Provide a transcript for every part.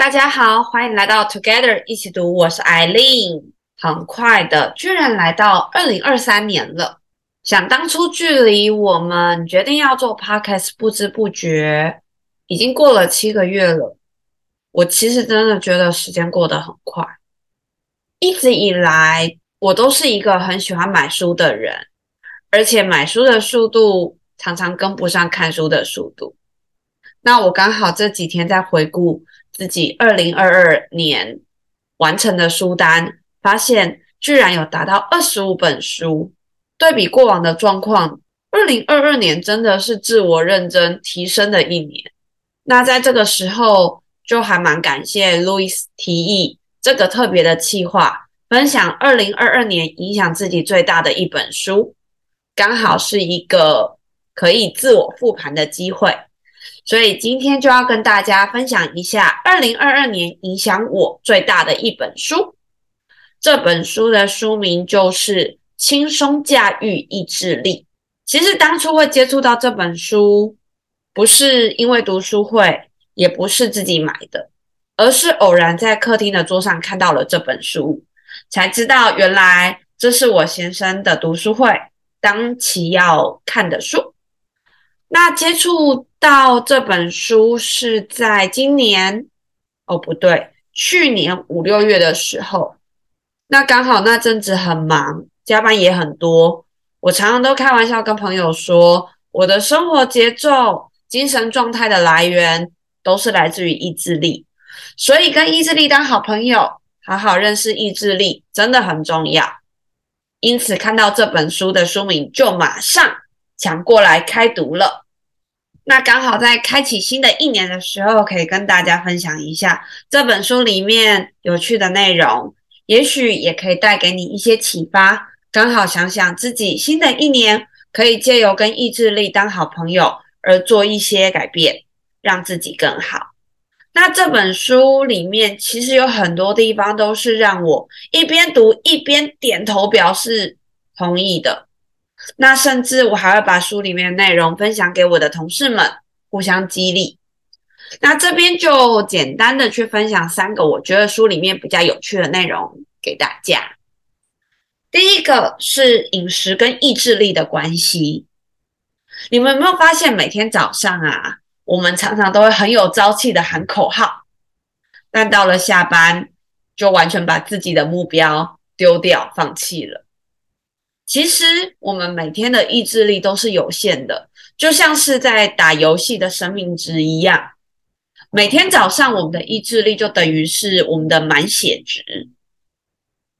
大家好，欢迎来到 Together 一起读，我是 Eileen。很快的，居然来到二零二三年了。想当初距离我们决定要做 Podcast，不知不觉已经过了七个月了。我其实真的觉得时间过得很快。一直以来，我都是一个很喜欢买书的人，而且买书的速度常常跟不上看书的速度。那我刚好这几天在回顾。自己二零二二年完成的书单，发现居然有达到二十五本书。对比过往的状况，二零二二年真的是自我认真提升的一年。那在这个时候，就还蛮感谢 Louis 提议这个特别的企划，分享二零二二年影响自己最大的一本书，刚好是一个可以自我复盘的机会。所以今天就要跟大家分享一下二零二二年影响我最大的一本书。这本书的书名就是《轻松驾驭意志力》。其实当初会接触到这本书，不是因为读书会，也不是自己买的，而是偶然在客厅的桌上看到了这本书，才知道原来这是我先生的读书会当期要看的书。那接触到这本书是在今年，哦，不对，去年五六月的时候。那刚好那阵子很忙，加班也很多。我常常都开玩笑跟朋友说，我的生活节奏、精神状态的来源都是来自于意志力。所以跟意志力当好朋友，好好认识意志力真的很重要。因此看到这本书的书名，就马上。抢过来开读了，那刚好在开启新的一年的时候，可以跟大家分享一下这本书里面有趣的内容，也许也可以带给你一些启发。刚好想想自己新的一年可以借由跟意志力当好朋友而做一些改变，让自己更好。那这本书里面其实有很多地方都是让我一边读一边点头表示同意的。那甚至我还会把书里面的内容分享给我的同事们，互相激励。那这边就简单的去分享三个我觉得书里面比较有趣的内容给大家。第一个是饮食跟意志力的关系。你们有没有发现，每天早上啊，我们常常都会很有朝气的喊口号，但到了下班，就完全把自己的目标丢掉，放弃了。其实我们每天的意志力都是有限的，就像是在打游戏的生命值一样。每天早上我们的意志力就等于是我们的满血值。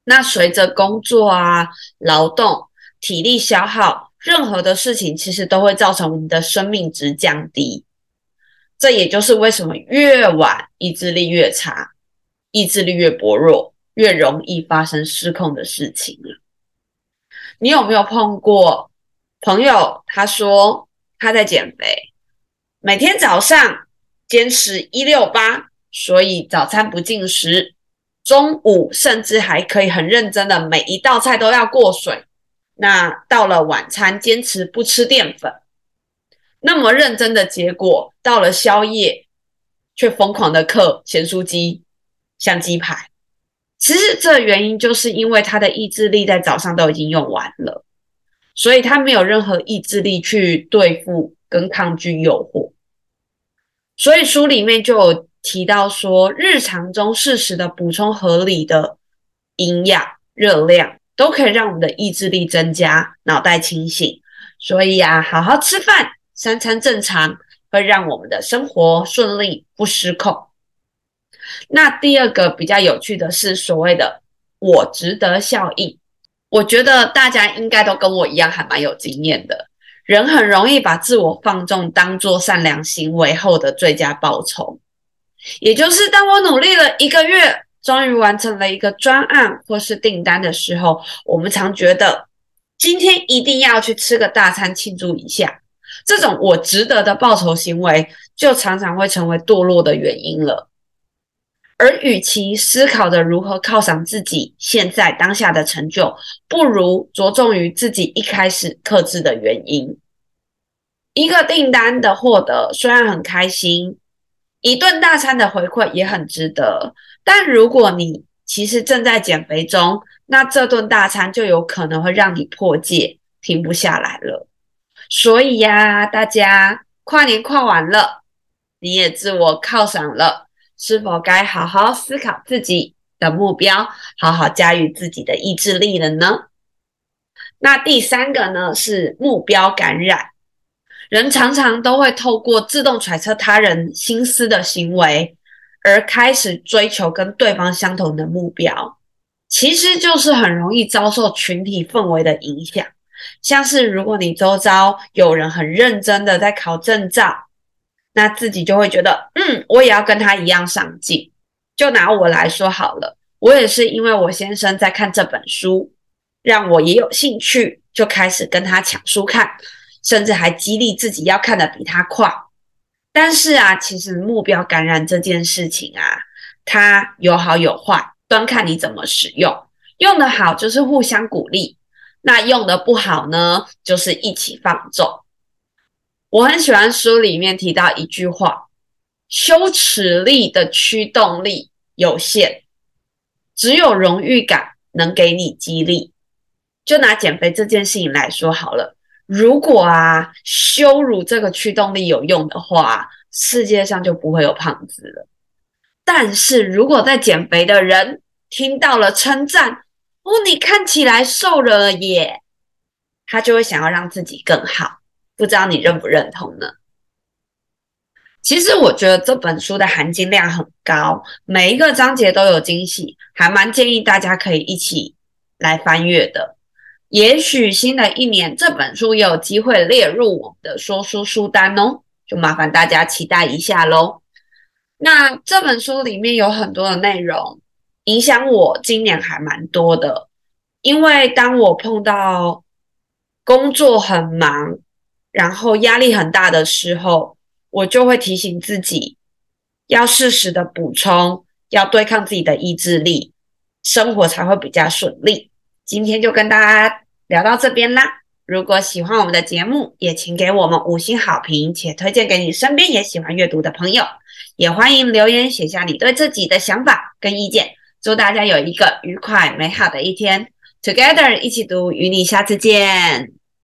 那随着工作啊、劳动、体力消耗，任何的事情其实都会造成我们的生命值降低。这也就是为什么越晚意志力越差，意志力越薄弱，越容易发生失控的事情了。你有没有碰过朋友？他说他在减肥，每天早上坚持一六八，所以早餐不进食，中午甚至还可以很认真的每一道菜都要过水。那到了晚餐坚持不吃淀粉，那么认真的结果，到了宵夜却疯狂的嗑咸酥鸡、像鸡排。其实这原因就是因为他的意志力在早上都已经用完了，所以他没有任何意志力去对付跟抗拒诱惑。所以书里面就有提到说，日常中适时的补充合理的营养、热量，都可以让我们的意志力增加，脑袋清醒。所以啊，好好吃饭，三餐正常，会让我们的生活顺利，不失控。那第二个比较有趣的是所谓的“我值得”效应，我觉得大家应该都跟我一样，还蛮有经验的。人很容易把自我放纵当做善良行为后的最佳报酬，也就是当我努力了一个月，终于完成了一个专案或是订单的时候，我们常觉得今天一定要去吃个大餐庆祝一下。这种“我值得”的报酬行为，就常常会成为堕落的原因了。而与其思考着如何犒赏自己现在当下的成就，不如着重于自己一开始克制的原因。一个订单的获得虽然很开心，一顿大餐的回馈也很值得。但如果你其实正在减肥中，那这顿大餐就有可能会让你破戒，停不下来了。所以呀，大家跨年跨完了，你也自我犒赏了，是否该好好思考自己的目标，好好驾驭自己的意志力了呢？那第三个呢，是目标感染。人常常都会透过自动揣测他人心思的行为，而开始追求跟对方相同的目标，其实就是很容易遭受群体氛围的影响。像是如果你周遭有人很认真的在考证照，那自己就会觉得，嗯，我也要跟他一样上进。就拿我来说好了，我也是因为我先生在看这本书，让我也有兴趣，就开始跟他抢书看，甚至还激励自己要看得比他快。但是啊，其实目标感染这件事情啊，它有好有坏，端看你怎么使用。用得好就是互相鼓励。那用的不好呢，就是一起放纵。我很喜欢书里面提到一句话：羞耻力的驱动力有限，只有荣誉感能给你激励。就拿减肥这件事情来说好了，如果啊，羞辱这个驱动力有用的话，世界上就不会有胖子了。但是如果在减肥的人听到了称赞，哦，你看起来瘦了耶，他就会想要让自己更好。不知道你认不认同呢？其实我觉得这本书的含金量很高，每一个章节都有惊喜，还蛮建议大家可以一起来翻阅的。也许新的一年这本书也有机会列入我们的说书书单哦，就麻烦大家期待一下喽。那这本书里面有很多的内容。影响我今年还蛮多的，因为当我碰到工作很忙，然后压力很大的时候，我就会提醒自己要适时的补充，要对抗自己的意志力，生活才会比较顺利。今天就跟大家聊到这边啦。如果喜欢我们的节目，也请给我们五星好评，且推荐给你身边也喜欢阅读的朋友。也欢迎留言写下你对自己的想法跟意见。祝大家有一个愉快美好的一天，Together 一起读，与你下次见。